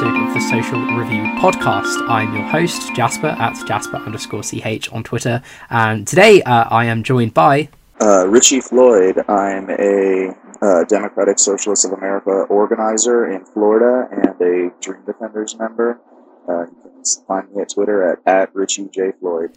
episode of the Social Review Podcast. I'm your host, Jasper, at Jasper underscore CH on Twitter. And today uh, I am joined by. Uh, Richie Floyd. I'm a uh, Democratic Socialist of America organizer in Florida and a Dream Defenders member. Uh, you can find me at Twitter at, at Richie J. Floyd.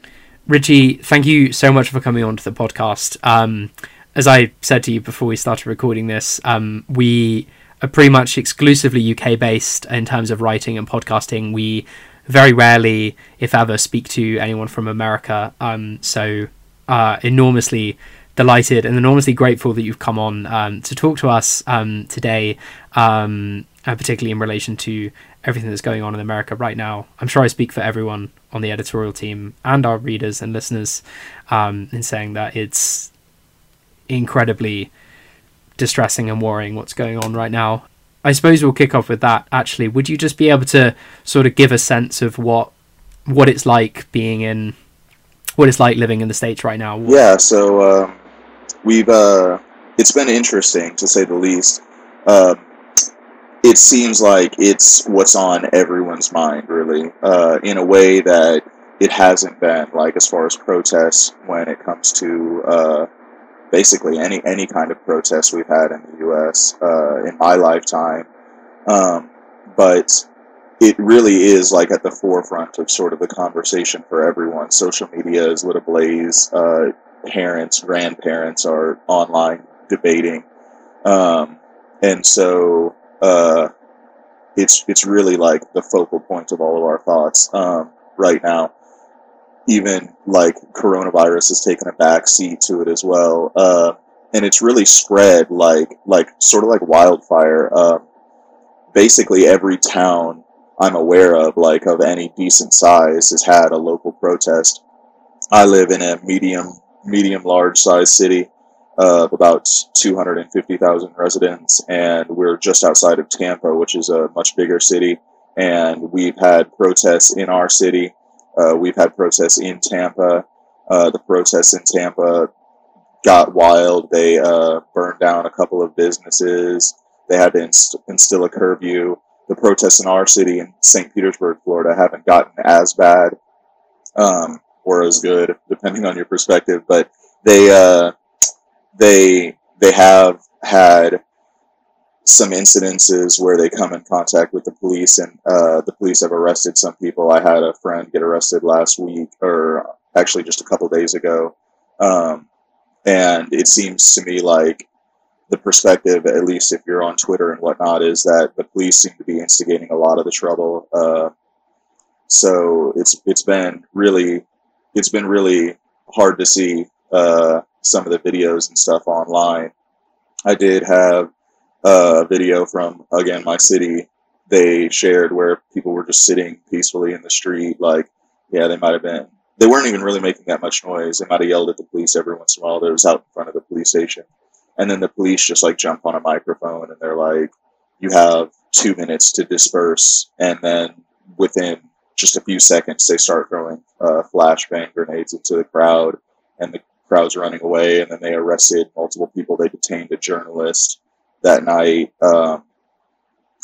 Richie, thank you so much for coming on to the podcast. Um, as I said to you before we started recording this, um, we are pretty much exclusively UK based in terms of writing and podcasting. We very rarely, if ever, speak to anyone from America. Um, so uh, enormously delighted and enormously grateful that you've come on um, to talk to us um, today, um, and particularly in relation to everything that's going on in America right now. I'm sure I speak for everyone on the editorial team and our readers and listeners um, in saying that it's incredibly distressing and worrying what's going on right now. I suppose we'll kick off with that. Actually, would you just be able to sort of give a sense of what what it's like being in what it's like living in the states right now? Yeah, so uh, we've uh, it's been interesting to say the least. Uh, it seems like it's what's on everyone's mind, really, uh, in a way that it hasn't been, like as far as protests when it comes to uh, basically any any kind of protest we've had in the U.S. Uh, in my lifetime. Um, but it really is like at the forefront of sort of the conversation for everyone. Social media is lit ablaze. Uh, parents, grandparents are online debating, um, and so uh, it's it's really like the focal point of all of our thoughts um, right now. Even like coronavirus has taken a back seat to it as well, uh, and it's really spread like like sort of like wildfire. Uh, basically, every town I'm aware of, like of any decent size, has had a local protest. I live in a medium medium large size city of about 250,000 residents, and we're just outside of Tampa, which is a much bigger city. And we've had protests in our city. Uh, we've had protests in Tampa. Uh, the protests in Tampa got wild. They uh, burned down a couple of businesses. They had to inst- instill a curfew. The protests in our city in St. Petersburg, Florida, haven't gotten as bad um, or as good, depending on your perspective. But they uh, they they have had some incidences where they come in contact with the police and uh, the police have arrested some people. I had a friend get arrested last week, or actually just a couple days ago, um, and it seems to me like the perspective, at least if you're on Twitter and whatnot, is that the police seem to be instigating a lot of the trouble. Uh, so it's it's been really it's been really hard to see uh, some of the videos and stuff online. I did have a video from again my city. They shared where people were just sitting peacefully in the street. Like, yeah, they might have been. They weren't even really making that much noise. They might have yelled at the police every once in a while. That was out in front of the police station, and then the police just like jump on a microphone and they're like, "You have two minutes to disperse," and then within just a few seconds, they start throwing uh, flashbang grenades into the crowd, and the crowds running away, and then they arrested multiple people. They detained a journalist that night, um,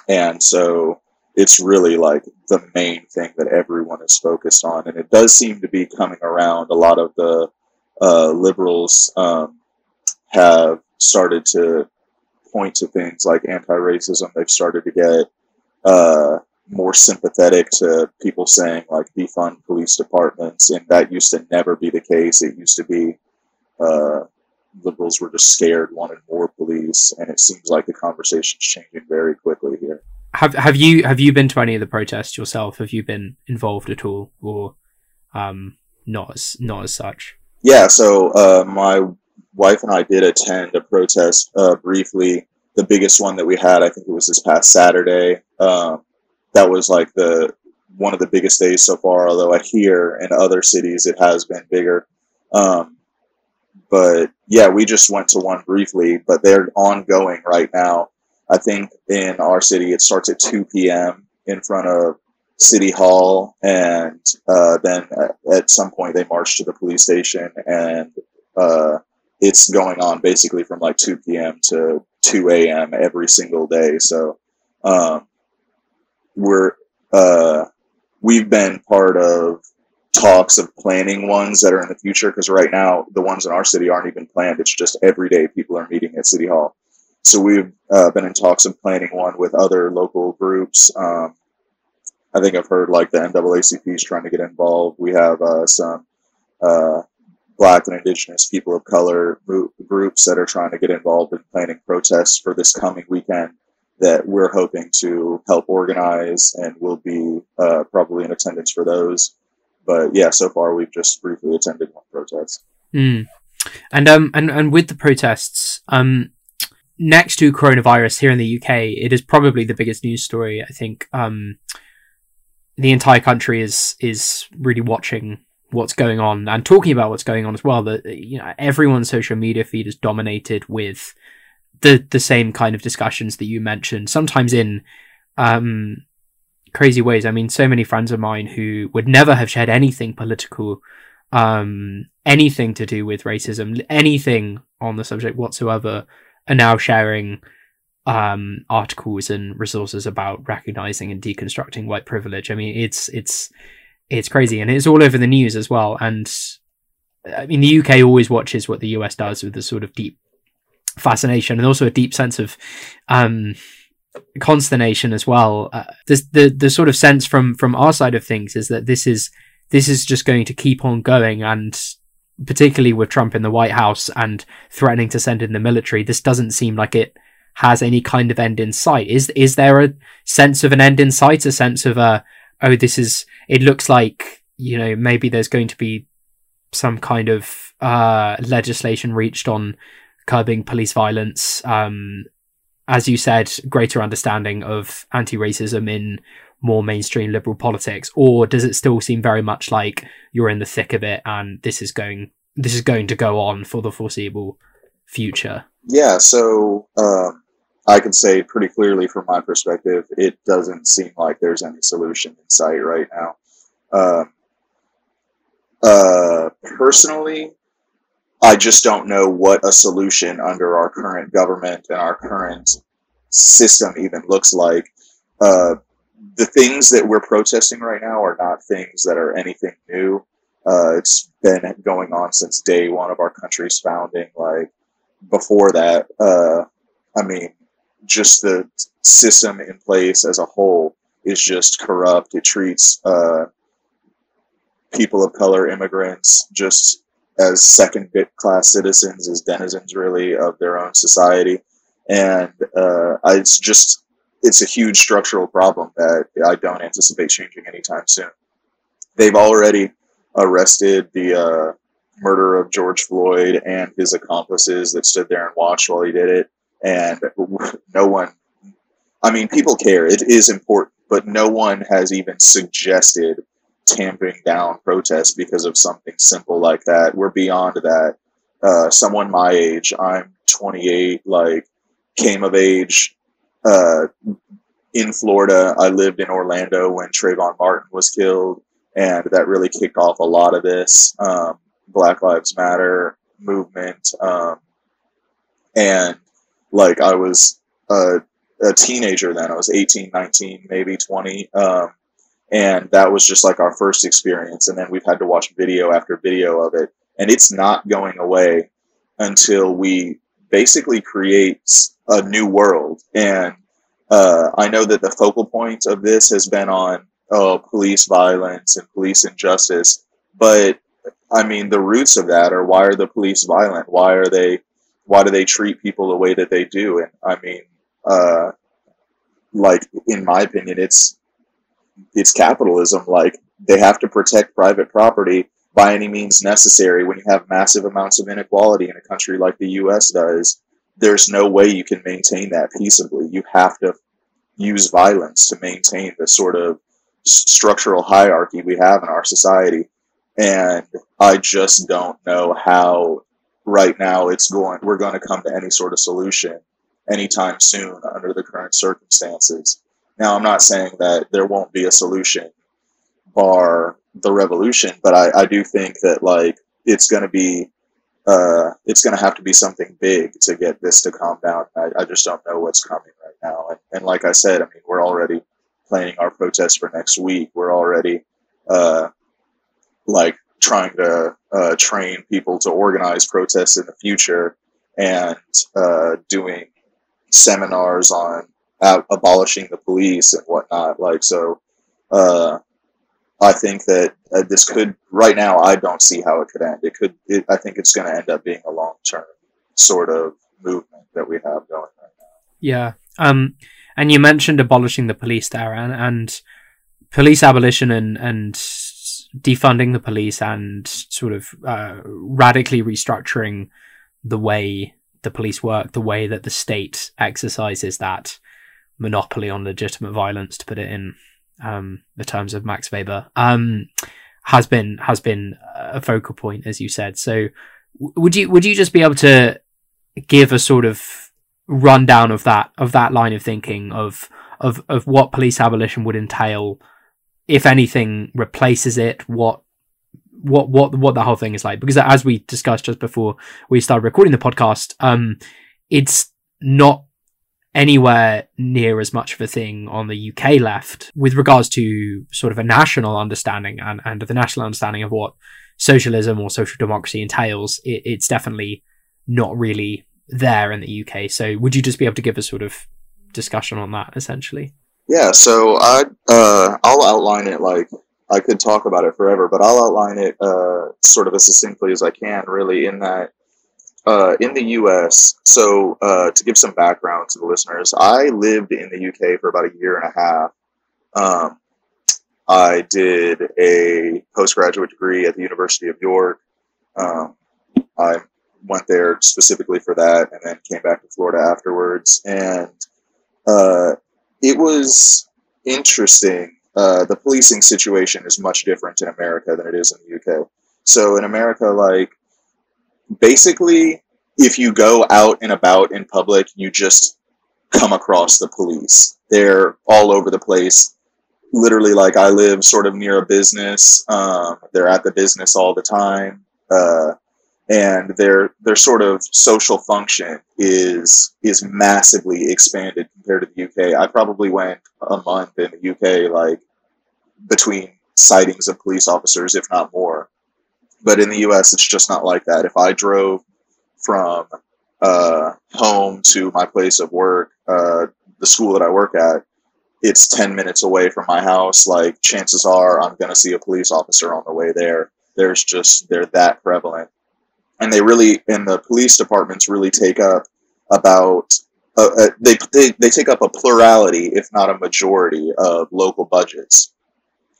and so it's really like the main thing that everyone is focused on, and it does seem to be coming around. A lot of the uh, liberals um, have started to point to things like anti-racism. They've started to get uh, more sympathetic to people saying like defund police departments, and that used to never be the case. It used to be uh, liberals were just scared, wanted more police, and it seems like the conversation's changing very quickly here. Have have you have you been to any of the protests yourself? Have you been involved at all, or um, not as not as such? Yeah, so uh, my wife and I did attend a protest uh, briefly. The biggest one that we had, I think it was this past Saturday. Um, that was like the one of the biggest days so far. Although I hear in other cities it has been bigger. Um, but yeah, we just went to one briefly, but they're ongoing right now. I think in our city it starts at 2 p.m. in front of City Hall, and uh, then at some point they march to the police station, and uh, it's going on basically from like 2 p.m. to 2 a.m. every single day. So um, we're uh, we've been part of talks of planning ones that are in the future because right now the ones in our city aren't even planned. It's just every day people are meeting at City Hall. So we've uh, been in talks of planning one with other local groups. Um, I think I've heard like the NAACP is trying to get involved. We have uh, some uh, Black and Indigenous people of color groups that are trying to get involved in planning protests for this coming weekend that we're hoping to help organize and will be uh, probably in attendance for those. But yeah, so far we've just briefly attended one protest. Mm. And um and and with the protests, um, next to coronavirus here in the UK, it is probably the biggest news story. I think um, the entire country is is really watching what's going on and talking about what's going on as well. That you know everyone's social media feed is dominated with the the same kind of discussions that you mentioned. Sometimes in um, crazy ways. I mean, so many friends of mine who would never have shared anything political, um, anything to do with racism, anything on the subject whatsoever, are now sharing um, articles and resources about recognizing and deconstructing white privilege. I mean, it's it's it's crazy, and it's all over the news as well. And I mean, the UK always watches what the US does with a sort of deep fascination and also a deep sense of um, consternation as well. Uh, the, the the sort of sense from from our side of things is that this is this is just going to keep on going, and particularly with Trump in the White House and threatening to send in the military, this doesn't seem like it has any kind of end in sight. Is is there a sense of an end in sight? A sense of a oh, this is. It looks like you know maybe there's going to be some kind of uh, legislation reached on curbing police violence. Um, as you said, greater understanding of anti-racism in more mainstream liberal politics, or does it still seem very much like you're in the thick of it and this is going this is going to go on for the foreseeable future? Yeah, so uh, I can say pretty clearly from my perspective, it doesn't seem like there's any solution in sight right now. Uh, uh, personally, I just don't know what a solution under our current government and our current system even looks like. Uh, the things that we're protesting right now are not things that are anything new. Uh, it's been going on since day one of our country's founding. Like before that, uh, I mean, just the system in place as a whole is just corrupt. It treats uh, people of color, immigrants, just as second class citizens, as denizens really of their own society. And uh, it's just, it's a huge structural problem that I don't anticipate changing anytime soon. They've already arrested the uh, murder of George Floyd and his accomplices that stood there and watched while he did it. And no one, I mean, people care. It is important, but no one has even suggested tamping down protests because of something simple like that. We're beyond that. Uh, someone my age, I'm 28, like came of age uh, in Florida. I lived in Orlando when Trayvon Martin was killed, and that really kicked off a lot of this um, Black Lives Matter movement. Um, and like I was a, a, teenager then, I was 18, 19, maybe 20. Um, and that was just like our first experience. And then we've had to watch video after video of it. And it's not going away until we basically create a new world. And uh, i know that the focal point of this has been on oh, police violence and police injustice. But i mean the roots of that are why are the police violent? Why are they why do they treat people the way that they do? And i mean uh, like in my opinion it's it's capitalism. Like they have to protect private property by any means necessary. When you have massive amounts of inequality in a country like the U.S. does, there's no way you can maintain that peaceably. You have to use violence to maintain the sort of structural hierarchy we have in our society. And I just don't know how right now it's going we're going to come to any sort of solution anytime soon under the current circumstances. Now, I'm not saying that there won't be a solution bar the revolution, but I, I do think that like it's going to be uh, it's going to have to be something big to get this to calm down. I, I just don't know what's coming right now. And, and like I said, I mean, we're already planning our protest for next week. We're already uh, like trying to uh, train people to organize protests in the future and uh, doing seminars on abolishing the police and whatnot. Like so, uh, I think that uh, this could right now. I don't see how it could end. It could. It, I think it's going to end up being a long term sort of movement that we have going right now. Yeah. Um. And you mentioned abolishing the police there, and, and police abolition and and defunding the police and sort of uh, radically restructuring the way the police work, the way that the state exercises that monopoly on legitimate violence, to put it in um, the terms of Max Weber, um, has been has been a focal point, as you said. So, would you would you just be able to give a sort of rundown of that of that line of thinking of of of what police abolition would entail, if anything replaces it, what what what what the whole thing is like? Because as we discussed just before we started recording the podcast, um, it's not anywhere near as much of a thing on the UK left with regards to sort of a national understanding and, and the national understanding of what socialism or social democracy entails. It, it's definitely not really there in the UK. So would you just be able to give a sort of discussion on that essentially? Yeah, so I uh, I'll outline it like I could talk about it forever, but I'll outline it uh, sort of as succinctly as I can. Really, in that uh, in the U.S., so uh, to give some background to the listeners, I lived in the UK for about a year and a half. Um, I did a postgraduate degree at the University of York. Um, I went there specifically for that, and then came back to Florida afterwards. And uh, it was interesting. Uh, the policing situation is much different in America than it is in the UK. So in America, like basically, if you go out and about in public, you just come across the police. They're all over the place. Literally, like I live sort of near a business. Um, they're at the business all the time, uh, and their their sort of social function is is massively expanded compared to the UK. I probably went a month in the UK, like between sightings of police officers, if not more. But in the US, it's just not like that. If I drove from uh, home to my place of work, uh, the school that I work at, it's 10 minutes away from my house. Like, chances are I'm going to see a police officer on the way there. There's just, they're that prevalent. And they really, and the police departments really take up about, uh, uh, they, they, they take up a plurality, if not a majority, of local budgets.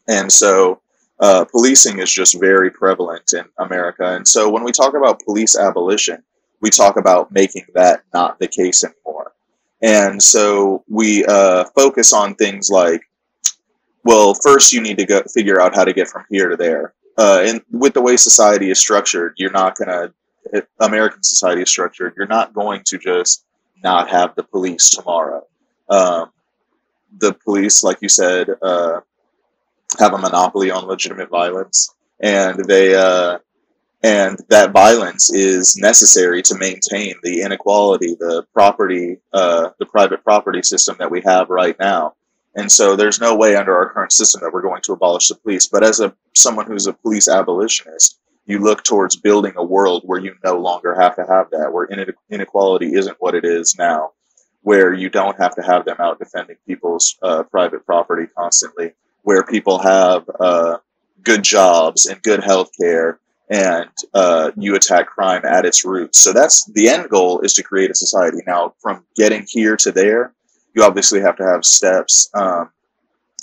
And so uh, policing is just very prevalent in America. And so when we talk about police abolition, we talk about making that not the case anymore. And so we uh, focus on things like, well, first you need to go figure out how to get from here to there. Uh, and with the way society is structured, you're not going to, American society is structured, you're not going to just not have the police tomorrow. Um, the police, like you said, uh, have a monopoly on legitimate violence, and they uh, and that violence is necessary to maintain the inequality, the property, uh, the private property system that we have right now. And so there's no way under our current system that we're going to abolish the police. But as a someone who's a police abolitionist, you look towards building a world where you no longer have to have that, where inequality isn't what it is now, where you don't have to have them out defending people's uh, private property constantly, where people have uh, good jobs and good health care and uh, you attack crime at its roots. So that's the end goal is to create a society. Now, from getting here to there, you obviously have to have steps. Um,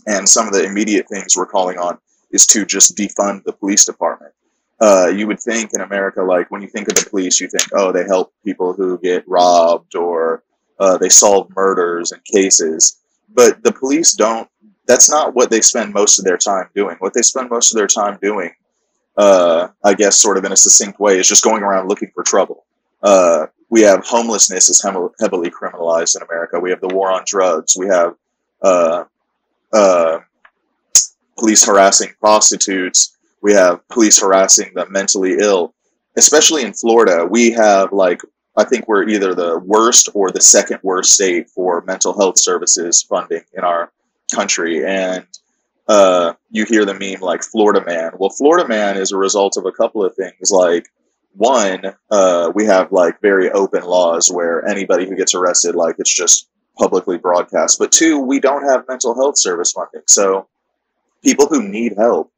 and some of the immediate things we're calling on is to just defund the police department. Uh, you would think in America, like when you think of the police, you think, oh, they help people who get robbed or uh, they solve murders and cases. But the police don't, that's not what they spend most of their time doing. What they spend most of their time doing uh, I guess, sort of in a succinct way, is just going around looking for trouble. Uh, we have homelessness is heavily criminalized in America. We have the war on drugs. We have uh, uh, police harassing prostitutes. We have police harassing the mentally ill. Especially in Florida, we have like I think we're either the worst or the second worst state for mental health services funding in our country, and uh, you hear the meme like Florida Man. Well, Florida Man is a result of a couple of things. Like one, uh, we have like very open laws where anybody who gets arrested, like it's just publicly broadcast. But two, we don't have mental health service funding, so people who need help,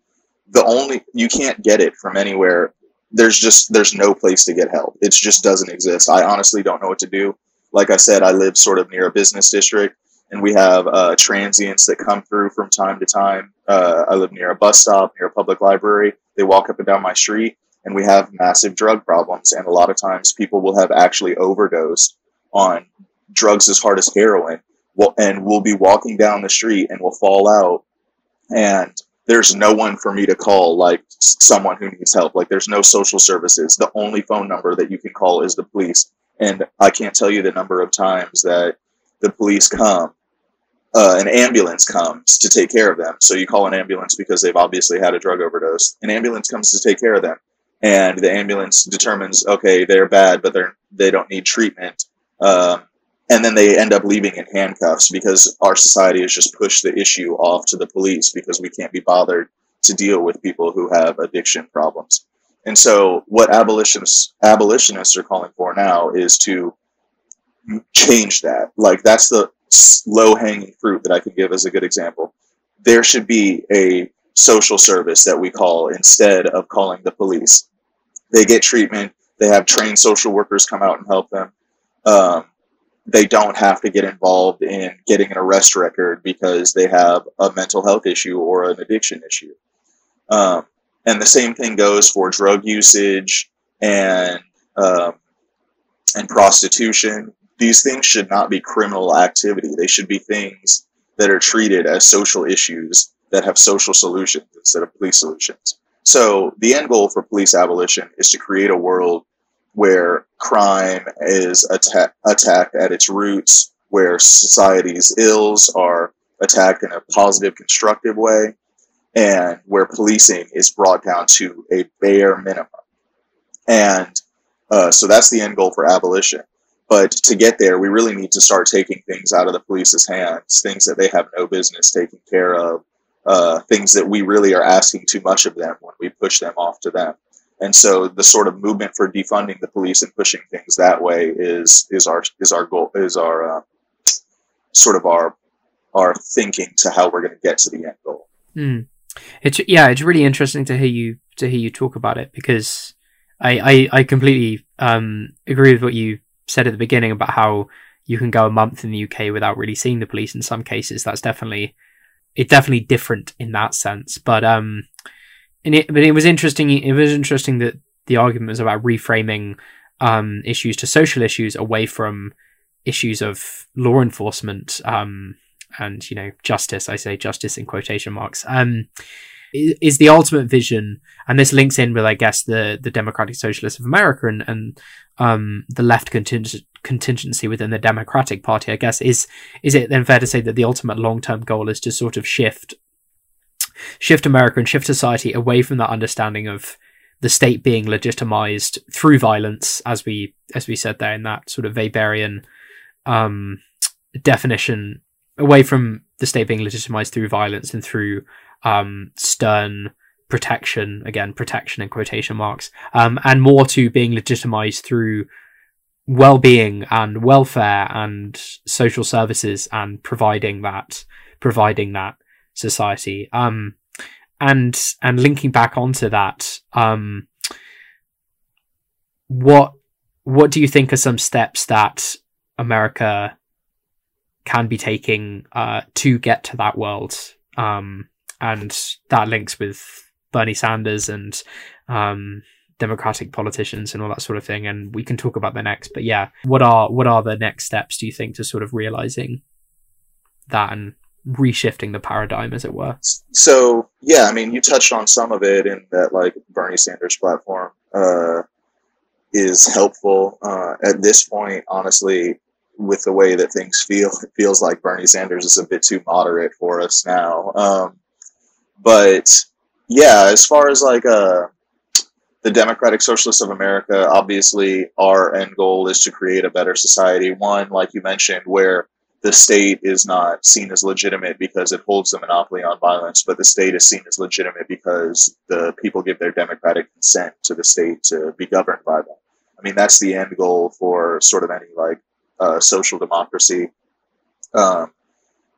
the only you can't get it from anywhere. There's just there's no place to get help. It just doesn't exist. I honestly don't know what to do. Like I said, I live sort of near a business district and we have uh, transients that come through from time to time. Uh, I live near a bus stop, near a public library. They walk up and down my street, and we have massive drug problems. And a lot of times, people will have actually overdosed on drugs as hard as heroin, well, and we'll be walking down the street and we'll fall out, and there's no one for me to call, like someone who needs help. Like there's no social services. The only phone number that you can call is the police. And I can't tell you the number of times that the police come uh, an ambulance comes to take care of them. So you call an ambulance because they've obviously had a drug overdose. An ambulance comes to take care of them, and the ambulance determines, okay, they're bad, but they're they don't need treatment. Um, and then they end up leaving in handcuffs because our society has just pushed the issue off to the police because we can't be bothered to deal with people who have addiction problems. And so, what abolitionists abolitionists are calling for now is to change that. Like that's the low hanging fruit that I could give as a good example. There should be a social service that we call instead of calling the police. They get treatment. They have trained social workers come out and help them. Um, they don't have to get involved in getting an arrest record because they have a mental health issue or an addiction issue. Um, and the same thing goes for drug usage and um, and prostitution these things should not be criminal activity. They should be things that are treated as social issues that have social solutions instead of police solutions. So the end goal for police abolition is to create a world where crime is atta- attacked at its roots, where society's ills are attacked in a positive, constructive way, and where policing is brought down to a bare minimum. And uh, so that's the end goal for abolition. But to get there, we really need to start taking things out of the police's hands, things that they have no business taking care of, uh, things that we really are asking too much of them when we push them off to them. And so the sort of movement for defunding the police and pushing things that way is is our is our goal is our uh, sort of our our thinking to how we're going to get to the end goal. Mm. It's yeah, it's really interesting to hear you to hear you talk about it because I I, I completely um, agree with what you said at the beginning about how you can go a month in the UK without really seeing the police in some cases. That's definitely it's definitely different in that sense. But um, and it but it was interesting. It was interesting that the argument was about reframing um issues to social issues away from issues of law enforcement um and you know justice. I say justice in quotation marks. Um is the ultimate vision, and this links in with, I guess, the the Democratic Socialists of America and, and um, the left conting- contingency within the Democratic Party. I guess is is it then fair to say that the ultimate long term goal is to sort of shift shift America and shift society away from that understanding of the state being legitimized through violence, as we as we said there in that sort of Weberian um, definition, away from the state being legitimized through violence and through um, stern protection again protection in quotation marks um, and more to being legitimized through well-being and welfare and social services and providing that providing that society. Um and and linking back onto that um what what do you think are some steps that america can be taking uh to get to that world? Um and that links with Bernie Sanders and um, Democratic politicians and all that sort of thing. And we can talk about the next. But yeah, what are what are the next steps? Do you think to sort of realizing that and reshifting the paradigm, as it were? So yeah, I mean, you touched on some of it in that like Bernie Sanders platform uh, is helpful uh, at this point. Honestly, with the way that things feel, it feels like Bernie Sanders is a bit too moderate for us now. Um, but yeah, as far as like uh, the Democratic Socialists of America, obviously our end goal is to create a better society. One, like you mentioned, where the state is not seen as legitimate because it holds the monopoly on violence, but the state is seen as legitimate because the people give their democratic consent to the state to be governed by them. I mean, that's the end goal for sort of any like uh, social democracy. Um,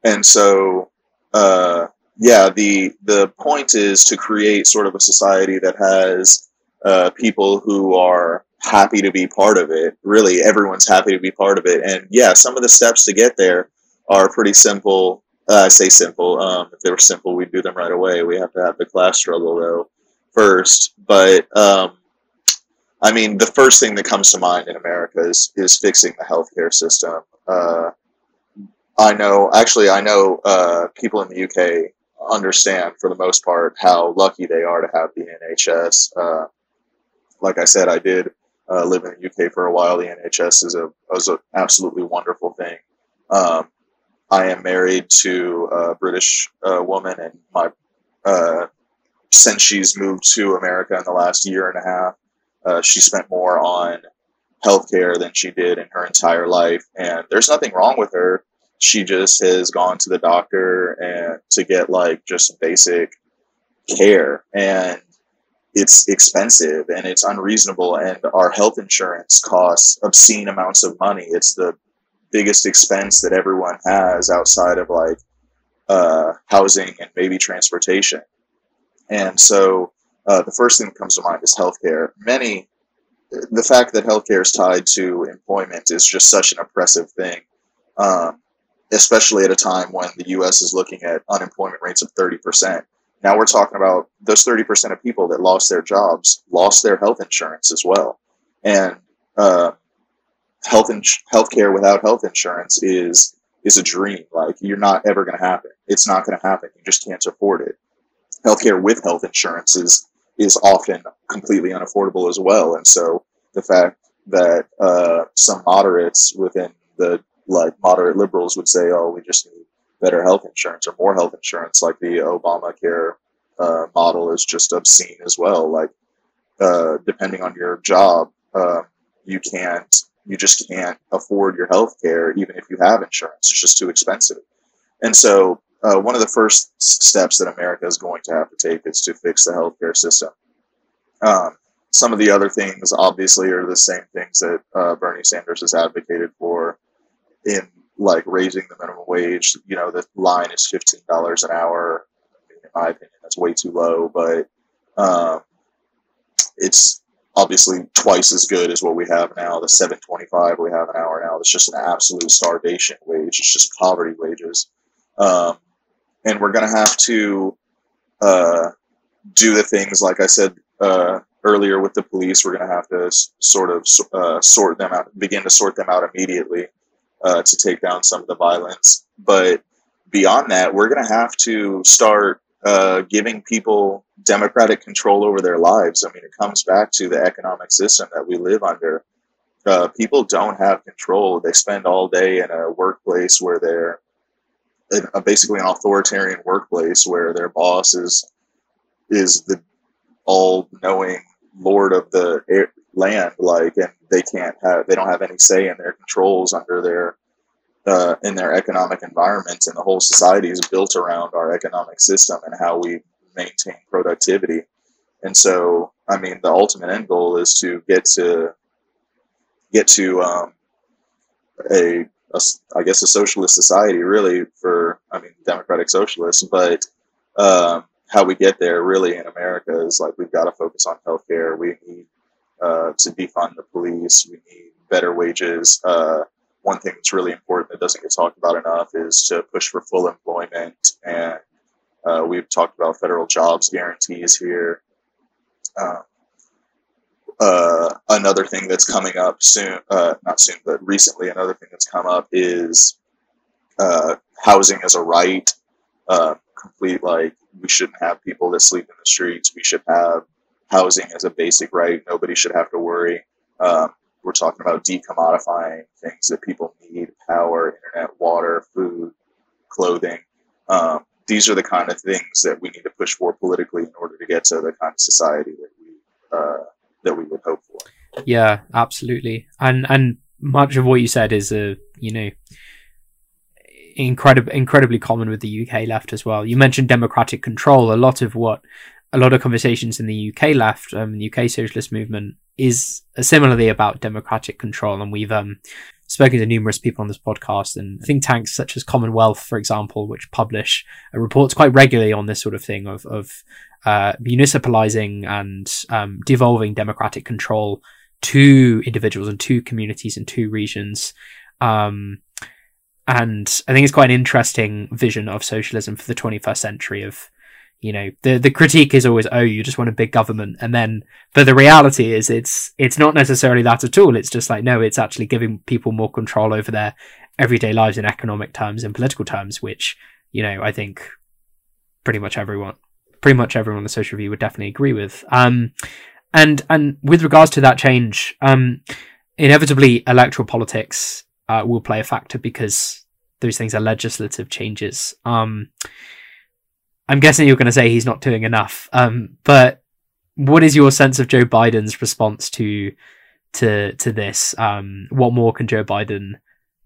and so, uh, yeah, the the point is to create sort of a society that has uh, people who are happy to be part of it. Really, everyone's happy to be part of it. And yeah, some of the steps to get there are pretty simple. Uh, I say simple. Um, if they were simple, we'd do them right away. We have to have the class struggle though first. But um, I mean, the first thing that comes to mind in America is is fixing the healthcare system. Uh, I know, actually, I know uh, people in the UK understand for the most part how lucky they are to have the NHS. Uh, like I said, I did uh, live in the UK for a while. The NHS is a was an absolutely wonderful thing. Um, I am married to a British uh, woman, and my uh, since she's moved to America in the last year and a half, uh, she spent more on healthcare than she did in her entire life. And there's nothing wrong with her. She just has gone to the doctor and to get like just basic care. And it's expensive and it's unreasonable. And our health insurance costs obscene amounts of money. It's the biggest expense that everyone has outside of like uh, housing and maybe transportation. And so uh, the first thing that comes to mind is healthcare. Many the fact that healthcare is tied to employment is just such an oppressive thing. Um, especially at a time when the us is looking at unemployment rates of 30% now we're talking about those 30% of people that lost their jobs, lost their health insurance as well. And uh, health in- healthcare without health insurance is is a dream. Like you're not ever going to happen. It's not going to happen. You just can't afford it. Healthcare with health insurance is is often completely unaffordable as well. And so the fact that uh, some moderates within the like moderate liberals would say, "Oh, we just need better health insurance or more health insurance, like the Obamacare uh, model, is just obscene as well. Like, uh, depending on your job, uh, you can't, you just can't afford your health care, even if you have insurance. It's just too expensive. And so, uh, one of the first steps that America is going to have to take is to fix the healthcare system. Um, some of the other things, obviously, are the same things that uh, Bernie Sanders has advocated for in like raising the minimum wage. You know, the line is fifteen dollars an hour. In my opinion, that's way too low, but um, it's obviously twice as good as what we have now. The seven twenty five we have an hour now. It's just an absolute starvation wage. It's just poverty wages, um, and we're gonna have to uh, do the things like I said uh, earlier with the police. We're gonna have to sort of uh, sort them out, begin to sort them out immediately uh, to take down some of the violence. But beyond that, we're going to have to start uh, giving people democratic control over their lives. I mean, it comes back to the economic system that we live under. Uh, people don't have control. They spend all day in a workplace where they're in basically an authoritarian workplace where their boss is is the all-knowing lord of the air, land. Like, and they can't have they don't have any say in their controls under their uh, in their economic environment. And the whole society is built around our economic system and how we maintain productivity. And so i mean the ultimate end goal is to get to get to um, a, a i guess a socialist society really for i mean democratic socialists. But um, how we get there really in america is like we've got to focus on healthcare. We need uh, to defund the police. We need better wages. Uh, one thing that's really important that doesn't get talked about enough is to push for full employment. And uh, we've talked about federal jobs guarantees here. Um, uh, another thing that's coming up soon, uh, not soon, but recently, another thing that's come up is uh, housing as a right. complete, like, we shouldn't have people that sleep in the streets. We should have housing as a basic right. Nobody should have to worry. Um, we're talking about decommodifying things that people need power, internet, water, food, clothing. Um, these are the kind of things that we need to push for politically in order to get to the kind of society that we uh, that we would hope for. Yeah, absolutely. And and much of what you said is a you know incredibly incredibly common with the UK left as well. You mentioned democratic control. A lot of what a lot of conversations in the UK left, um, the UK socialist movement, is similarly about democratic control, and we've um, spoken to numerous people on this podcast and think tanks such as Commonwealth, for example, which publish reports quite regularly on this sort of thing of, of uh, municipalizing and um, devolving democratic control to individuals and to communities and to regions. Um, and I think it's quite an interesting vision of socialism for the 21st century of you know the the critique is always oh you just want a big government. And then but the reality is it's it's not necessarily that at all. It's just like no it's actually giving people more control over their everyday lives in economic terms and political terms which you know i think pretty much everyone pretty much everyone on the social review would definitely agree with. Um and and with regards to that change um inevitably electoral politics uh, will play a factor because those things are legislative changes. Um I'm guessing you're going to say he's not doing enough. Um, but what is your sense of Joe Biden's response to to to this? Um, what more can Joe Biden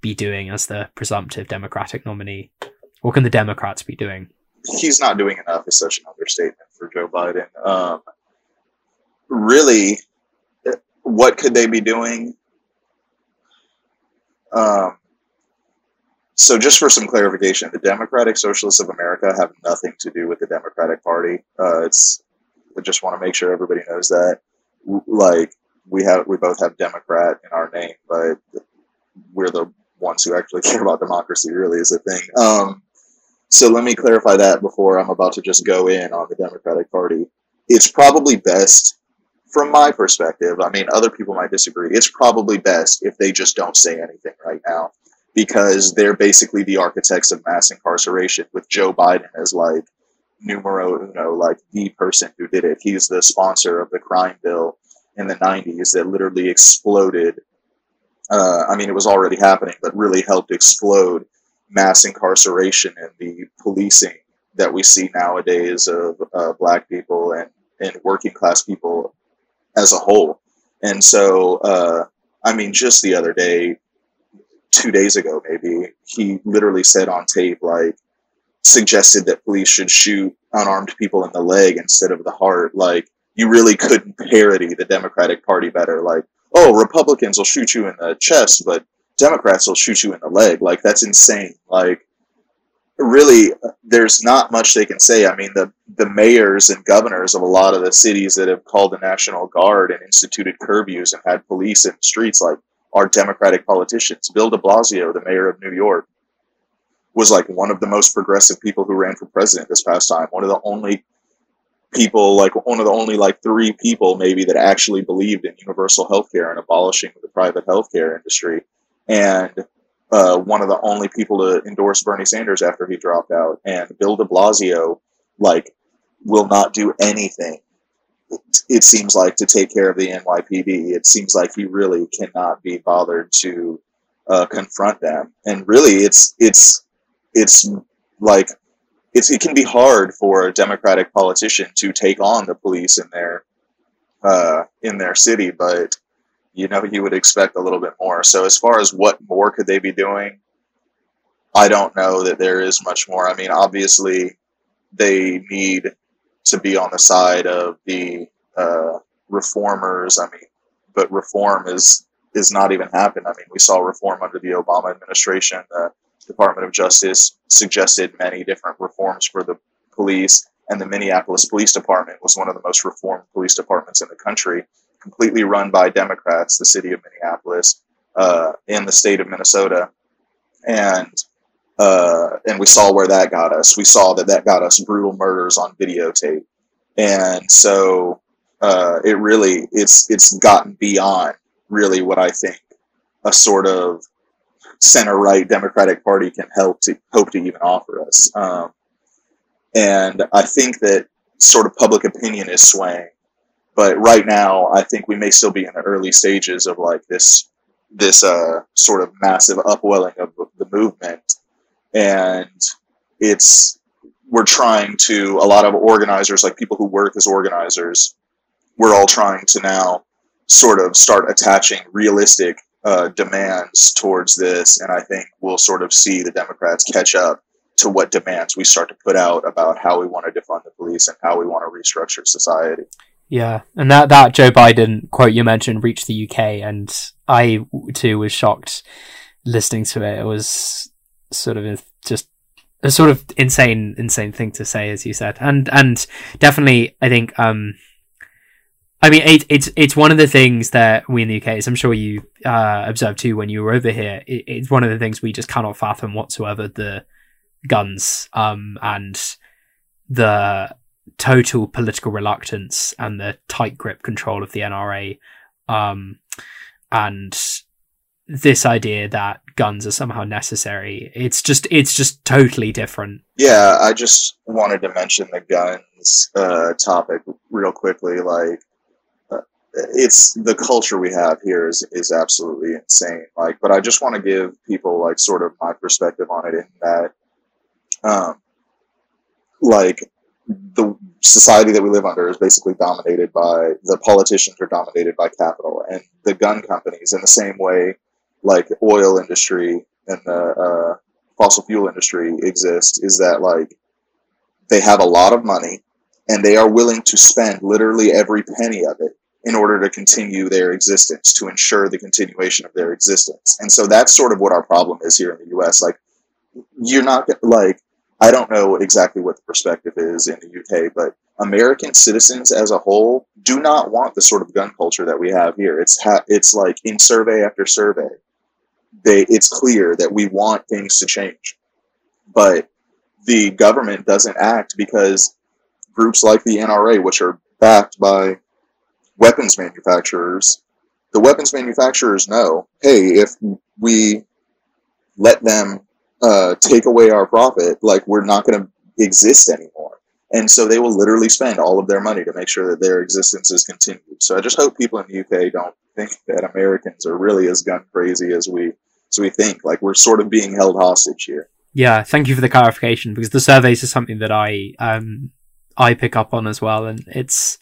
be doing as the presumptive Democratic nominee? What can the Democrats be doing? He's not doing enough is such an understatement for Joe Biden. Um, really, what could they be doing? Um, so, just for some clarification, the Democratic Socialists of America have nothing to do with the Democratic Party. Uh, it's I just want to make sure everybody knows that. Like we have, we both have Democrat in our name, but we're the ones who actually care about democracy. Really, is a thing. Um, so let me clarify that before I'm about to just go in on the Democratic Party. It's probably best, from my perspective. I mean, other people might disagree. It's probably best if they just don't say anything right now because they're basically the architects of mass incarceration with Joe Biden as like numero uno, like the person who did it. He's the sponsor of the crime bill in the 90s that literally exploded. Uh, I mean, it was already happening, but really helped explode mass incarceration and the policing that we see nowadays of uh, black people and, and working class people as a whole. And so, uh, I mean, just the other day, two days ago, maybe, he literally said on tape, like, suggested that police should shoot unarmed people in the leg instead of the heart. Like, you really couldn't parody the Democratic Party better. Like, oh, Republicans will shoot you in the chest, but Democrats will shoot you in the leg. Like, that's insane. Like, really, there's not much they can say. I mean, the, the mayors and governors of a lot of the cities that have called the National Guard and instituted curfews and had police in the streets, like, are Democratic politicians. Bill de Blasio, the mayor of New York, was like one of the most progressive people who ran for president this past time. One of the only people, like one of the only like three people maybe that actually believed in universal health care and abolishing the private healthcare industry. And uh, one of the only people to endorse Bernie Sanders after he dropped out. And Bill de Blasio, like, will not do anything it seems like to take care of the NYPD. It seems like he really cannot be bothered to uh, confront them, and really, it's it's it's like it's it can be hard for a Democratic politician to take on the police in their uh, in their city, but you know you would expect a little bit more. So as far as what more could they be doing, I don't know that there is much more. I mean, obviously, they need to be on the side of the uh, reformers. I mean, but reform is is not even happened. I mean, we saw reform under the Obama administration. The Department of Justice suggested many different reforms for the police, and the Minneapolis Police Department was one of the most reformed police departments in the country, completely run by Democrats. The city of Minneapolis uh, in the state of Minnesota, and uh, and we saw where that got us. We saw that that got us brutal murders on videotape, and so uh, it really it's it's gotten beyond really what I think a sort of center right Democratic Party can help to hope to even offer us. Um, and I think that sort of public opinion is swaying, but right now I think we may still be in the early stages of like this this uh, sort of massive upwelling of the movement and it's we're trying to a lot of organizers like people who work as organizers we're all trying to now sort of start attaching realistic uh, demands towards this, and I think we'll sort of see the Democrats catch up to what demands we start to put out about how we want to defund the police and how we want to restructure society. Yeah, and that that Joe Biden quote you mentioned reached the UK, and I too was shocked listening to it. It was sort of just a sort of insane, insane thing to say, as you said, and and definitely, I think, um, I mean, it, it's it's one of the things that we in the UK, as I'm sure you uh, observed too when you were over here, it, it's one of the things we just cannot fathom whatsoever the guns um, and the total political reluctance and the tight grip control of the NRA, um, and this idea that guns are somehow necessary. It's just it's just totally different. Yeah, I just wanted to mention the guns uh, topic real quickly. Like, uh, it's the culture we have here is is absolutely insane. Like, but I just want to give people like sort of my perspective on it in that, um, like the society that we live under is basically dominated by the politicians are dominated by capital and the gun companies in the same way like oil industry and the uh, fossil fuel industry exist is that like they have a lot of money and they are willing to spend literally every penny of it in order to continue their existence to ensure the continuation of their existence. And so that's sort of what our problem is here in the us like you're not like I don't know exactly what the perspective is in the UK, but American citizens as a whole do not want the sort of gun culture that we have here. It's ha- it's like in survey after survey, they it's clear that we want things to change, but the government doesn't act because groups like the NRA, which are backed by weapons manufacturers, the weapons manufacturers know, hey, if we let them uh, take away our profit, like we're not going to exist anymore. And so they will literally spend all of their money to make sure that their existence is continued. So I just hope people in the UK don't think that Americans are really as gun crazy as we as we think. Like we're sort of being held hostage here. Yeah, thank you for the clarification because the surveys are something that I um I pick up on as well, and it's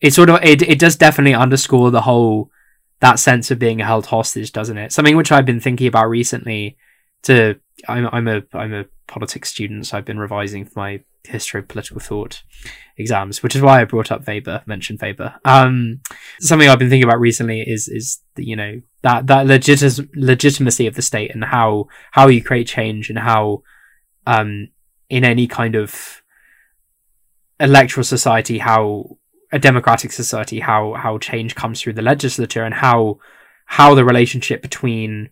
it's sort of it it does definitely underscore the whole that sense of being held hostage, doesn't it? Something which I've been thinking about recently to I'm I'm a I'm a politics student, so I've been revising for my history of political thought exams, which is why I brought up Weber, mentioned Weber. Um, something I've been thinking about recently is is the, you know that that legit- legitimacy of the state and how how you create change and how um in any kind of electoral society how a democratic society how how change comes through the legislature and how how the relationship between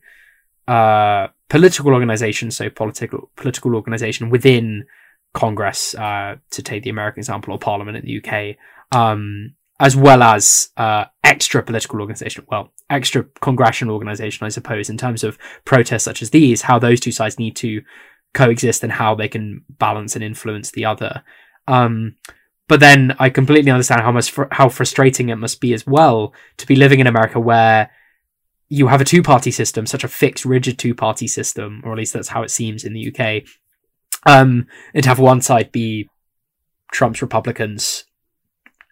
uh political organizations so political political organization within Congress, uh, to take the American example, or Parliament in the UK, um, as well as uh, extra political organization, well, extra congressional organization, I suppose, in terms of protests such as these, how those two sides need to coexist and how they can balance and influence the other. Um, but then I completely understand how much fr- how frustrating it must be as well to be living in America where you have a two party system, such a fixed, rigid two party system, or at least that's how it seems in the UK. Um, and to have one side be Trump's Republicans,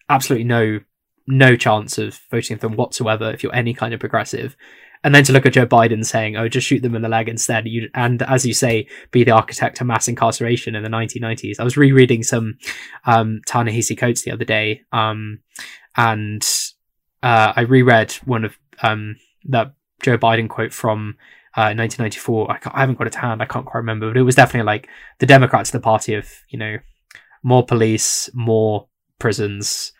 absolutely no no chance of voting for them whatsoever if you're any kind of progressive. And then to look at Joe Biden saying, "Oh, just shoot them in the leg instead," you, and as you say, be the architect of mass incarceration in the 1990s. I was rereading some um, Ta-Nehisi Coates the other day, um, and uh, I reread one of um, that Joe Biden quote from uh, 1994. I, I, haven't got it to hand. I can't quite remember, but it was definitely like the Democrats, the party of you know more police, more prisons,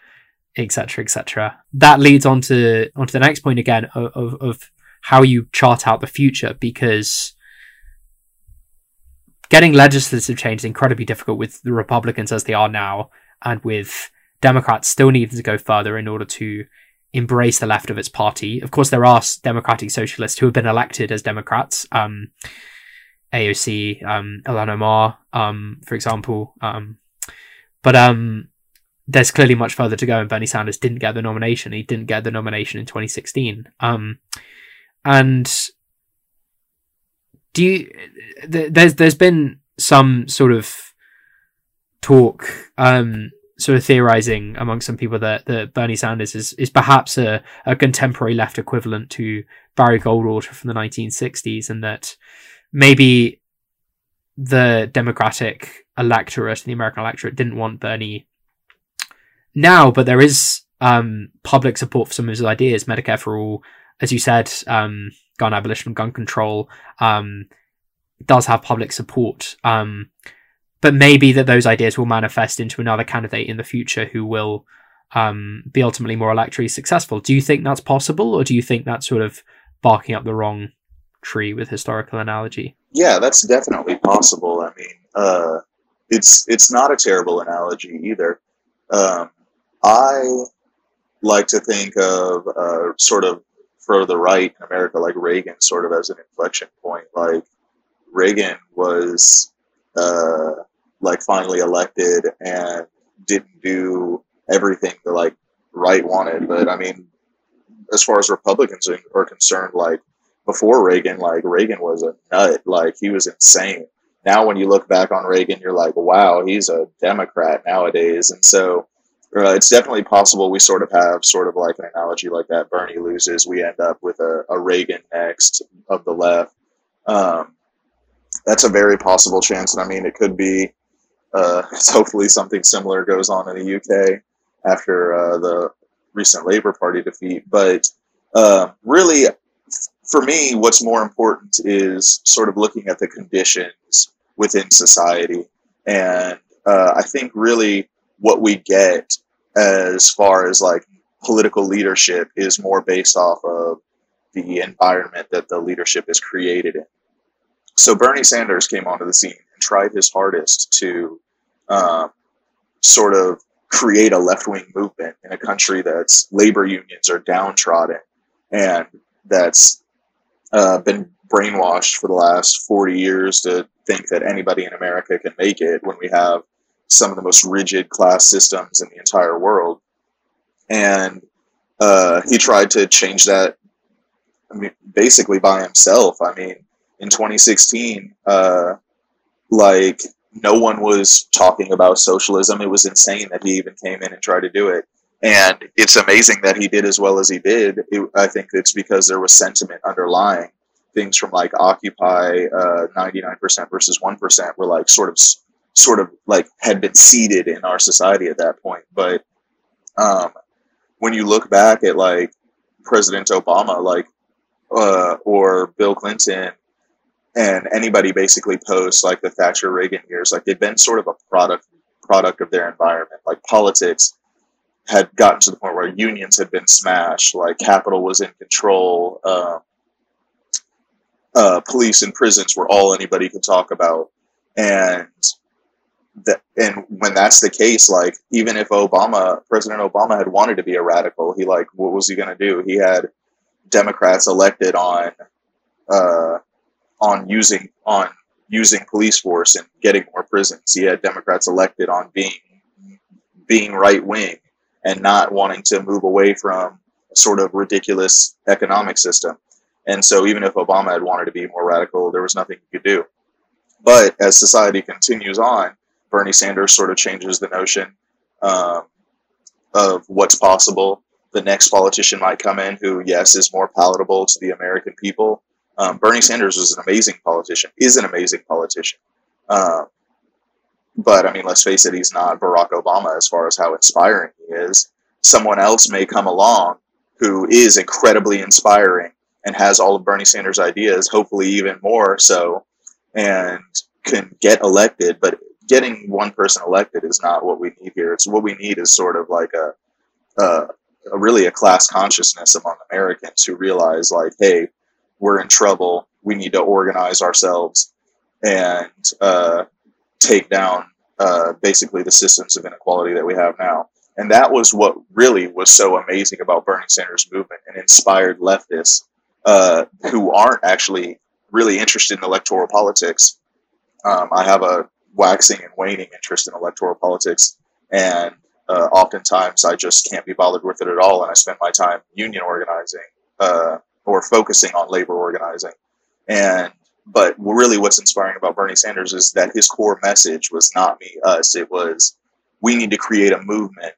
etc., etc. That leads on to onto the next point again of, of, how you chart out the future because getting legislative change is incredibly difficult with the Republicans as they are now, and with Democrats still needing to go further in order to embrace the left of its party. Of course, there are democratic socialists who have been elected as Democrats. Um, AOC, um, Ilhan Omar, um, for example. Um, but um, there's clearly much further to go, and Bernie Sanders didn't get the nomination. He didn't get the nomination in 2016. Um, and do you? Th- there's there's been some sort of talk um, sort of theorizing among some people that, that Bernie Sanders is, is perhaps a, a contemporary left equivalent to Barry Goldwater from the 1960s, and that maybe the Democratic electorate, the American electorate, didn't want Bernie now, but there is um, public support for some of his ideas. Medicare for all, as you said, um, gun abolition, gun control, um, does have public support. Um, but maybe that those ideas will manifest into another candidate in the future who will um, be ultimately more electorally successful. Do you think that's possible, or do you think that's sort of barking up the wrong tree with historical analogy? Yeah, that's definitely possible. I mean, uh, it's it's not a terrible analogy either. Um, I like to think of uh, sort of for the right in America, like Reagan, sort of as an inflection point. Like Reagan was uh, like finally elected and didn't do everything the like right wanted. But I mean, as far as Republicans are concerned, like before Reagan, like Reagan was a nut. Like he was insane. Now, when you look back on Reagan, you're like, wow, he's a Democrat nowadays. And so uh, it's definitely possible we sort of have sort of like an analogy like that. Bernie loses, we end up with a, a Reagan next of the left. Um, that's a very possible chance. And I mean, it could be, uh, hopefully something similar goes on in the UK after uh, the recent Labour Party defeat. But uh, really, for me, what's more important is sort of looking at the conditions within society. And uh, I think really what we get as far as like political leadership is more based off of the environment that the leadership is created in. So Bernie Sanders came onto the scene and tried his hardest to um, sort of create a left wing movement in a country that's labor unions are downtrodden and that's uh, been brainwashed for the last 40 years to think that anybody in America can make it when we have some of the most rigid class systems in the entire world. And uh, he tried to change that I mean, basically by himself. I mean, in 2016, uh, like no one was talking about socialism. It was insane that he even came in and tried to do it. And it's amazing that he did as well as he did. It, I think it's because there was sentiment underlying things from like Occupy uh, 99% versus 1% were like sort of sort of like had been seeded in our society at that point. But um, when you look back at like President Obama, like uh, or Bill Clinton, and anybody basically posts like the Thatcher Reagan years, like they've been sort of a product product of their environment. Like politics had gotten to the point where unions had been smashed, like capital was in control. Um, uh, police and prisons were all anybody could talk about, and that, and when that's the case, like even if Obama, President Obama, had wanted to be a radical, he like what was he going to do? He had Democrats elected on uh, on using on using police force and getting more prisons. He had Democrats elected on being being right wing and not wanting to move away from a sort of ridiculous economic system. And so even if Obama had wanted to be more radical, there was nothing he could do. But as society continues on, Bernie Sanders sort of changes the notion um, of what's possible. The next politician might come in who, yes, is more palatable to the American people. Um, Bernie Sanders was an amazing politician, is an amazing politician. Um, but I mean, let's face it, he's not Barack Obama as far as how inspiring he is. Someone else may come along who is incredibly inspiring and has all of Bernie Sanders' ideas, hopefully even more so, and can get elected, but getting one person elected is not what we need here. It's what we need is sort of like a, a, a really a class consciousness among Americans who realize like, hey, we're in trouble. We need to organize ourselves and uh, take down uh, basically the systems of inequality that we have now. And that was what really was so amazing about Bernie Sanders' movement and inspired leftists uh, who aren't actually really interested in electoral politics. Um, I have a waxing and waning interest in electoral politics, and uh, oftentimes I just can't be bothered with it at all, and I spend my time union organizing uh, or focusing on labor organizing. And but really, what's inspiring about Bernie Sanders is that his core message was not me, us. It was we need to create a movement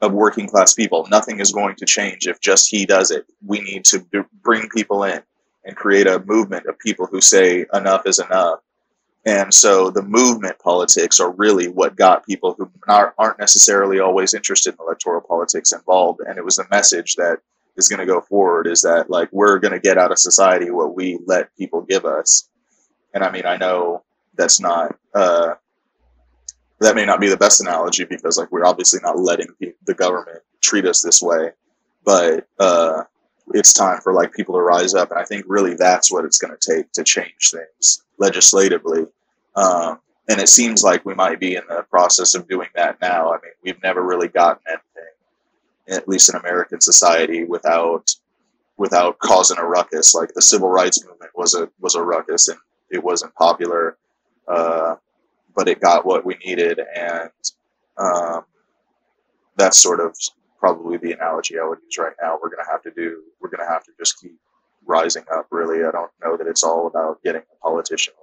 of working class people. Nothing is going to change if just he does it. We need to bring people in and create a movement of people who say enough is enough. And so the movement politics are really what got people who aren't necessarily always interested in electoral politics involved. And it was the message that is going to go forward is that like we're going to get out of society what we let people give us. And I mean, I know that's not uh, that may not be the best analogy because like we're obviously not letting the government treat us this way, but uh, it's time for like people to rise up, and I think really that's what it's going to take to change things legislatively. Um, and it seems like we might be in the process of doing that now. I mean, we've never really gotten anything, at least in American society, without without causing a ruckus. Like the civil rights movement was a was a ruckus, and it wasn't popular. Uh, but it got what we needed, and um, that's sort of probably the analogy I would use right now. We're going to have to do. We're to have to just keep rising up. Really, I don't know that it's all about getting a politician.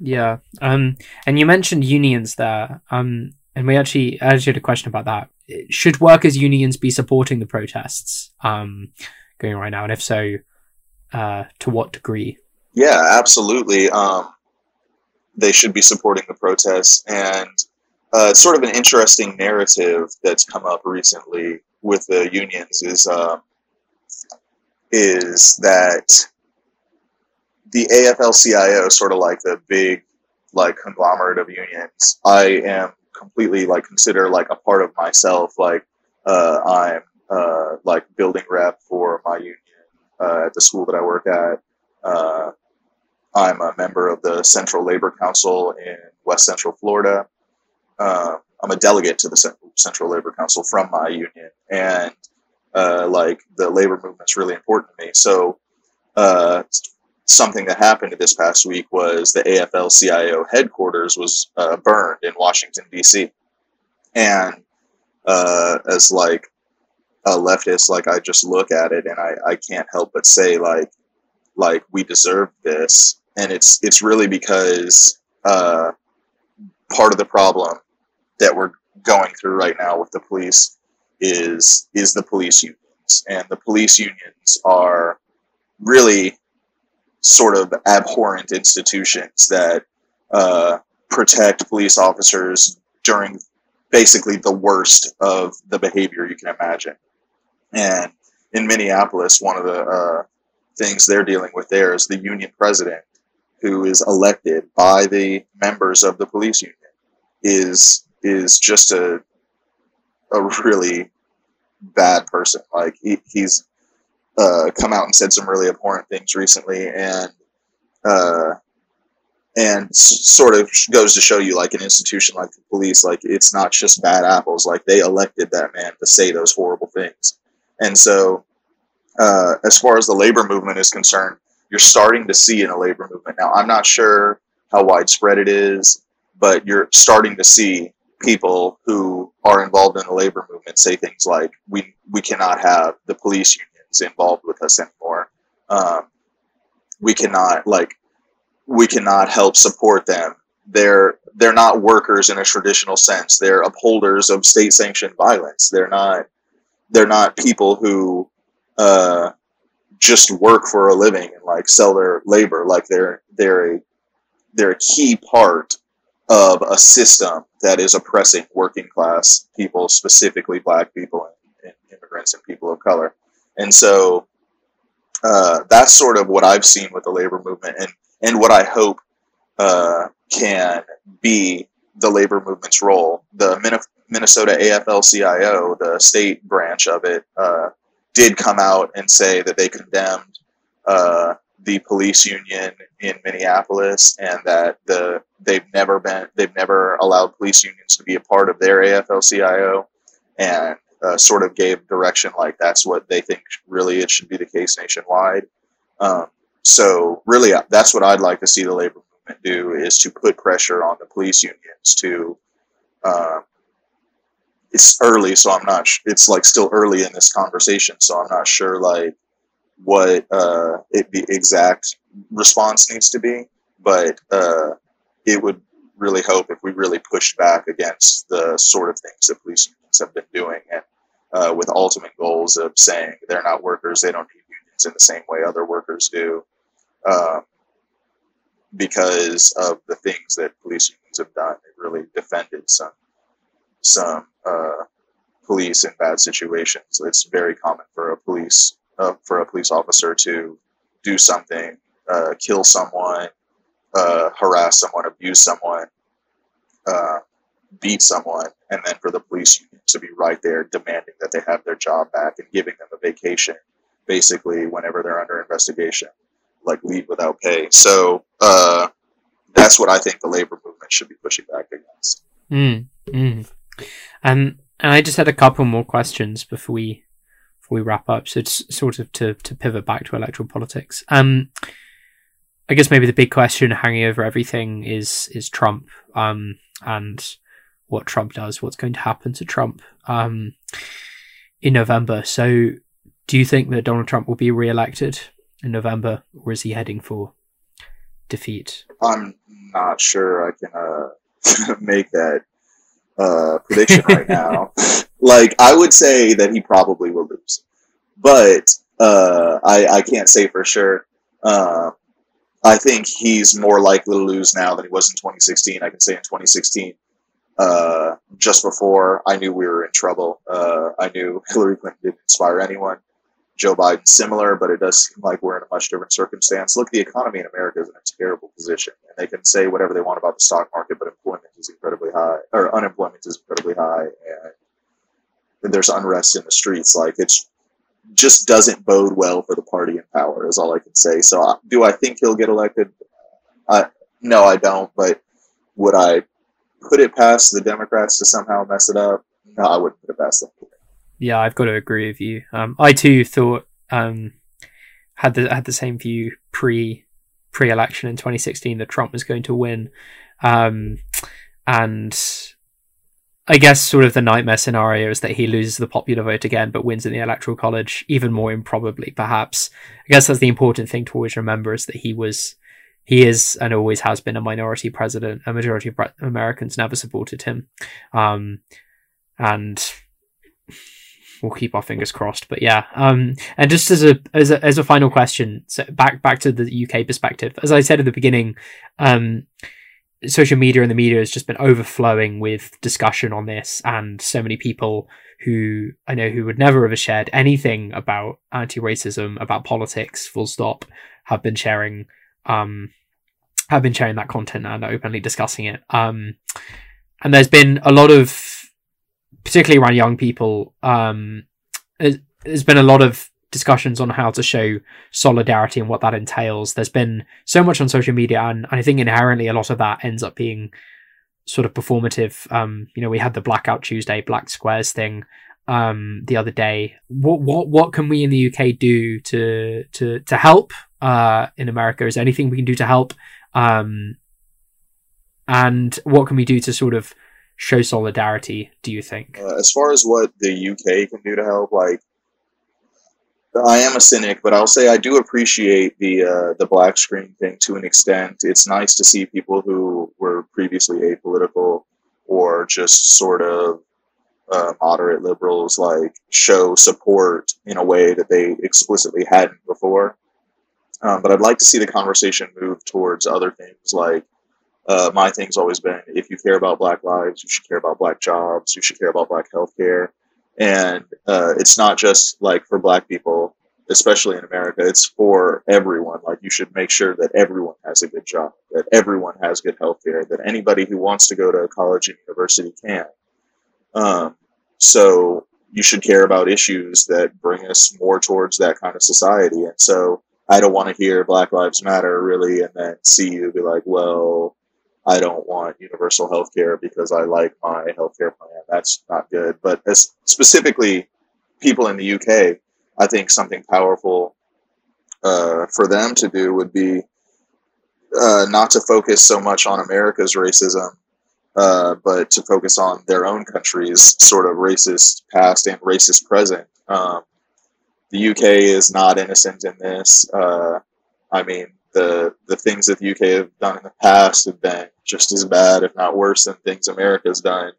Yeah, um, and you mentioned unions there, um, and we actually I actually had a question about that. Should workers' unions be supporting the protests um, going right now, and if so, uh, to what degree? Yeah, absolutely. Um, they should be supporting the protests. And uh, sort of an interesting narrative that's come up recently with the unions is uh, is that the AFL-CIO, sort of like the big like conglomerate of unions, I am completely like consider like a part of myself. Like uh, I'm uh, like building rep for my union uh, at the school that I work at. Uh, I'm a member of the Central Labor Council in West Central Florida. Uh, I'm a delegate to the Central Labor Council from my union, and uh, like the labor movement's really important to me. So, uh, something that happened this past week was the AFL-CIO headquarters was uh, burned in Washington D.C. And uh, as like a leftist, like I just look at it and I, I can't help but say like like we deserve this and it's it's really because uh, part of the problem that we're going through right now with the police is is the police unions, and the police unions are really sort of abhorrent institutions that uh, protect police officers during basically the worst of the behavior you can imagine. And in Minneapolis, one of the uh, things they're dealing with there is the union president who is elected by the members of the police union is is just a a really bad person. Like he, he's uh, come out and said some really abhorrent things recently, and uh, and s- sort of goes to show you, like an institution like the police, like it's not just bad apples. Like they elected that man to say those horrible things, and so uh, as far as the labor movement is concerned, you're starting to see in a labor movement. Now, I'm not sure how widespread it is, but you're starting to see people who are involved in the labor movement say things like, "We we cannot have the police involved with us anymore. Um, we cannot like we cannot help support them. They're they're not workers in a traditional sense. They're upholders of state sanctioned violence. They're not they're not people who uh, just work for a living and like sell their labor like they're they're a they're a key part of a system that is oppressing working class people specifically black people and, and immigrants and people of color and so uh, that's sort of what I've seen with the labor movement and and what I hope uh, can be the labor movement's role. The Minnesota AFL-CIO, the state branch of it, uh, did come out and say that they condemned uh, the police union in Minneapolis and that the they've never been they've never allowed police unions to be a part of their AFL-CIO and uh, sort of gave direction like that's what they think really it should be the case nationwide. Um, so really, uh, that's what I'd like to see the labor movement do is to put pressure on the police unions to uh, it's early, so I'm not. Sh- it's like still early in this conversation, so I'm not sure like what uh, it the exact response needs to be. But uh, it would really hope if we really pushed back against the sort of things that police have been doing, and uh, with ultimate goals of saying they're not workers, they don't need unions in the same way other workers do, um, because of the things that police unions have done. They really defended some some uh, police in bad situations. It's very common for a police uh, for a police officer to do something, uh, kill someone, uh, harass someone, abuse someone, uh, beat someone, and then for the police to be right there demanding that they have their job back and giving them a vacation, basically whenever they're under investigation, like leave without pay. So uh, that's what I think the labor movement should be pushing back against. Mm, mm. And I just had a couple more questions before we before we wrap up. So it's sort of to to pivot back to electoral politics. Um, I guess maybe the big question hanging over everything is is Trump. Um, and what Trump does, what's going to happen to Trump um, in November. So, do you think that Donald Trump will be re-elected in November, or is he heading for defeat? I'm not sure I can uh, make that uh, prediction right now. like, I would say that he probably will lose, but uh, I, I can't say for sure. Uh, I think he's more likely to lose now than he was in 2016. I can say in 2016, uh, just before I knew we were in trouble, uh, I knew Hillary Clinton didn't inspire anyone. Joe Biden similar, but it does seem like we're in a much different circumstance. Look, the economy in America is in a terrible position, and they can say whatever they want about the stock market, but employment is incredibly high, or unemployment is incredibly high, and there's unrest in the streets. Like it just doesn't bode well for the party in power. Is all I can say. So, uh, do I think he'll get elected? I no, I don't. But would I put it past the Democrats to somehow mess it up? No, I wouldn't put it past them. Yeah, I've got to agree with you. Um, I too thought um, had the had the same view pre pre election in 2016 that Trump was going to win, um, and I guess sort of the nightmare scenario is that he loses the popular vote again, but wins in the electoral college, even more improbably, perhaps. I guess that's the important thing to always remember is that he was, he is, and always has been a minority president. A majority of Americans never supported him, um, and we'll keep our fingers crossed. But yeah, um, and just as a as a as a final question, so back back to the UK perspective, as I said at the beginning, um social media and the media has just been overflowing with discussion on this and so many people who I know who would never have shared anything about anti-racism, about politics, full stop, have been sharing um have been sharing that content and openly discussing it. Um and there's been a lot of particularly around young people, um there's been a lot of discussions on how to show solidarity and what that entails. There's been so much on social media, and I think inherently a lot of that ends up being sort of performative. Um, you know, we had the Blackout Tuesday, Black Squares thing um, the other day. What what what can we in the UK do to to to help uh, in America? Is there anything we can do to help? Um, and what can we do to sort of show solidarity? Do you think? Uh, as far as what the UK can do to help, like I am a cynic, but I'll say I do appreciate the uh, the black screen thing to an extent. It's nice to see people who were previously apolitical or just sort of uh, moderate liberals like show support in a way that they explicitly hadn't before. Um, but I'd like to see the conversation move towards other things like uh, my thing's always been if you care about black lives, you should care about black jobs, you should care about black healthcare. And uh, it's not just like for black people especially in america it's for everyone. Like you should make sure that everyone has a good job that everyone has good health care that anybody who wants to go to college and university can. Um, so you should care about issues that bring us more towards that kind of society. And so i don't want to hear black lives matter really and then see you be like well I don't want universal health care because I like my health care plan. That's not good. But as specifically people in the UK, I think something powerful uh, for them to do would be uh, not to focus so much on America's racism, uh, but to focus on their own country's sort of racist past and racist present. Um, the UK is not innocent in this. Uh, I mean, the the things that the UK have done in the past have been just as bad, if not worse, than things America's done.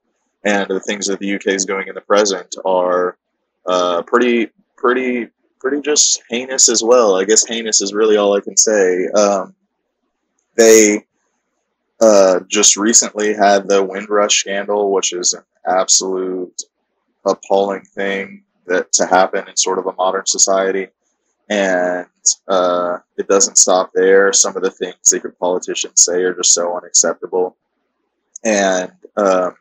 And the things that the UK is doing in the present are uh, pretty pretty pretty just heinous as well. I guess heinous is really all I can say. Um, they uh, just recently had the Windrush scandal, which is an absolute appalling thing that to happen in sort of a modern society. And uh, it doesn't stop there. Some of the things that politicians say are just so unacceptable. And um,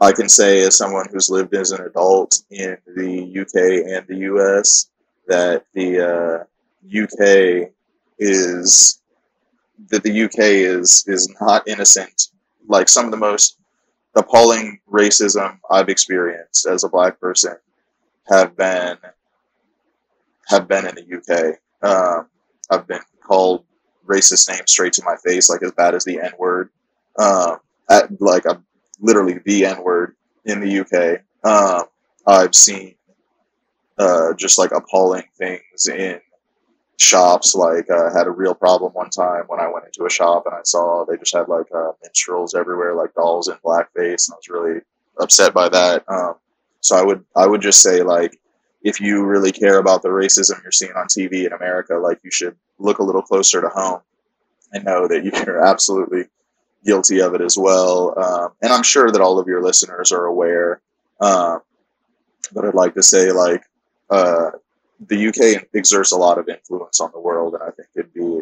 I can say, as someone who's lived as an adult in the UK and the US, that the uh, UK is that the UK is is not innocent. Like some of the most appalling racism I've experienced as a black person have been have been in the UK. Um, I've been called racist names straight to my face, like as bad as the N word. Um, at like literally the N word in the UK. Um, I've seen uh, just like appalling things in shops. Like uh, had a real problem one time when I went into a shop and I saw they just had like uh, minstrels everywhere, like dolls in blackface, and I was really upset by that. Um, so I would I would just say like if you really care about the racism you're seeing on TV in America, like you should look a little closer to home and know that you're absolutely guilty of it as well. Um, and I'm sure that all of your listeners are aware. Um, but I'd like to say, like, uh, the UK exerts a lot of influence on the world, and I think it'd be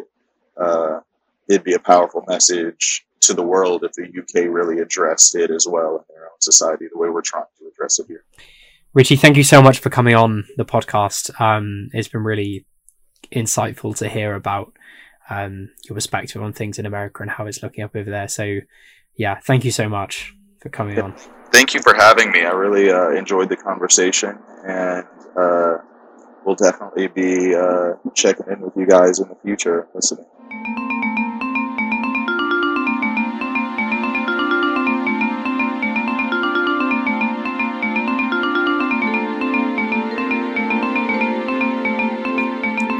uh, it'd be a powerful message to the world if the UK really addressed it as well in their own society, the way we're trying to address it here. Richie, thank you so much for coming on the podcast. Um, it's been really insightful to hear about um, your perspective on things in America and how it's looking up over there. So, yeah, thank you so much for coming on. Thank you for having me. I really uh, enjoyed the conversation, and uh, we'll definitely be uh, checking in with you guys in the future, listening.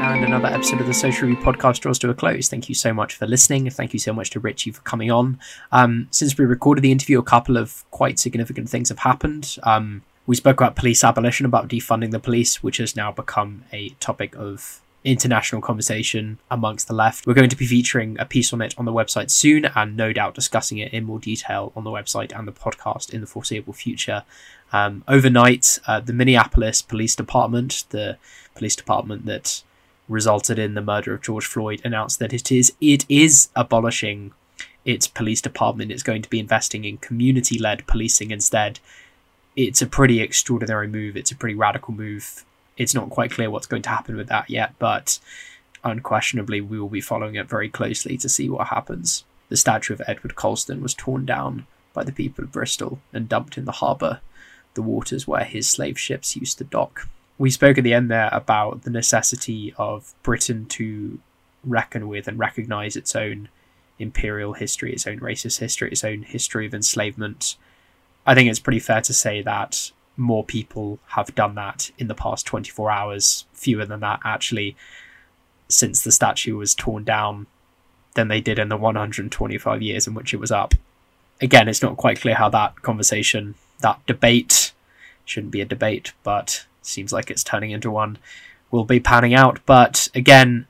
And another episode of the Social Review podcast draws to a close. Thank you so much for listening. Thank you so much to Richie for coming on. Um, since we recorded the interview, a couple of quite significant things have happened. Um, we spoke about police abolition, about defunding the police, which has now become a topic of international conversation amongst the left. We're going to be featuring a piece on it on the website soon, and no doubt discussing it in more detail on the website and the podcast in the foreseeable future. Um, overnight, uh, the Minneapolis Police Department, the police department that resulted in the murder of George Floyd announced that it is it is abolishing its police department. It's going to be investing in community led policing instead. It's a pretty extraordinary move. It's a pretty radical move. It's not quite clear what's going to happen with that yet, but unquestionably we will be following it very closely to see what happens. The statue of Edward Colston was torn down by the people of Bristol and dumped in the harbour, the waters where his slave ships used to dock we spoke at the end there about the necessity of Britain to reckon with and recognize its own imperial history, its own racist history, its own history of enslavement. I think it's pretty fair to say that more people have done that in the past 24 hours, fewer than that actually, since the statue was torn down, than they did in the 125 years in which it was up. Again, it's not quite clear how that conversation, that debate, shouldn't be a debate, but seems like it's turning into one, will be panning out. But again,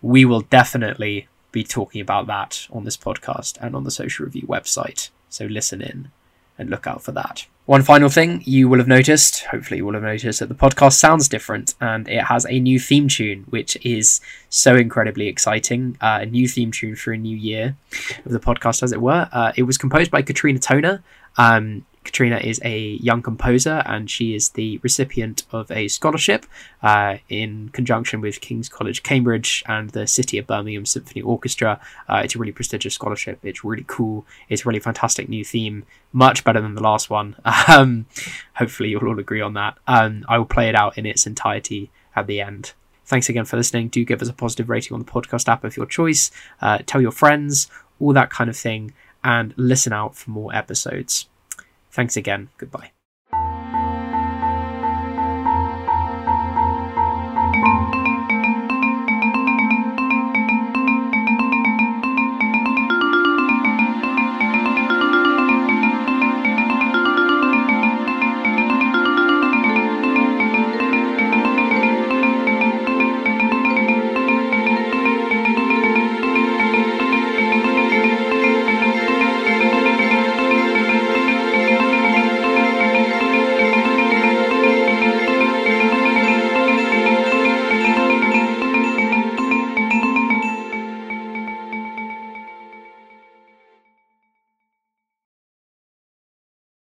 we will definitely be talking about that on this podcast and on the Social Review website. So listen in and look out for that. One final thing you will have noticed, hopefully, you will have noticed that the podcast sounds different and it has a new theme tune, which is so incredibly exciting. Uh, a new theme tune for a new year of the podcast, as it were. Uh, it was composed by Katrina Toner. Um, Katrina is a young composer and she is the recipient of a scholarship uh, in conjunction with King's College Cambridge and the City of Birmingham Symphony Orchestra. Uh, it's a really prestigious scholarship. It's really cool. It's a really fantastic new theme, much better than the last one. Um, hopefully, you'll all agree on that. Um, I will play it out in its entirety at the end. Thanks again for listening. Do give us a positive rating on the podcast app of your choice. Uh, tell your friends, all that kind of thing, and listen out for more episodes. Thanks again. Goodbye.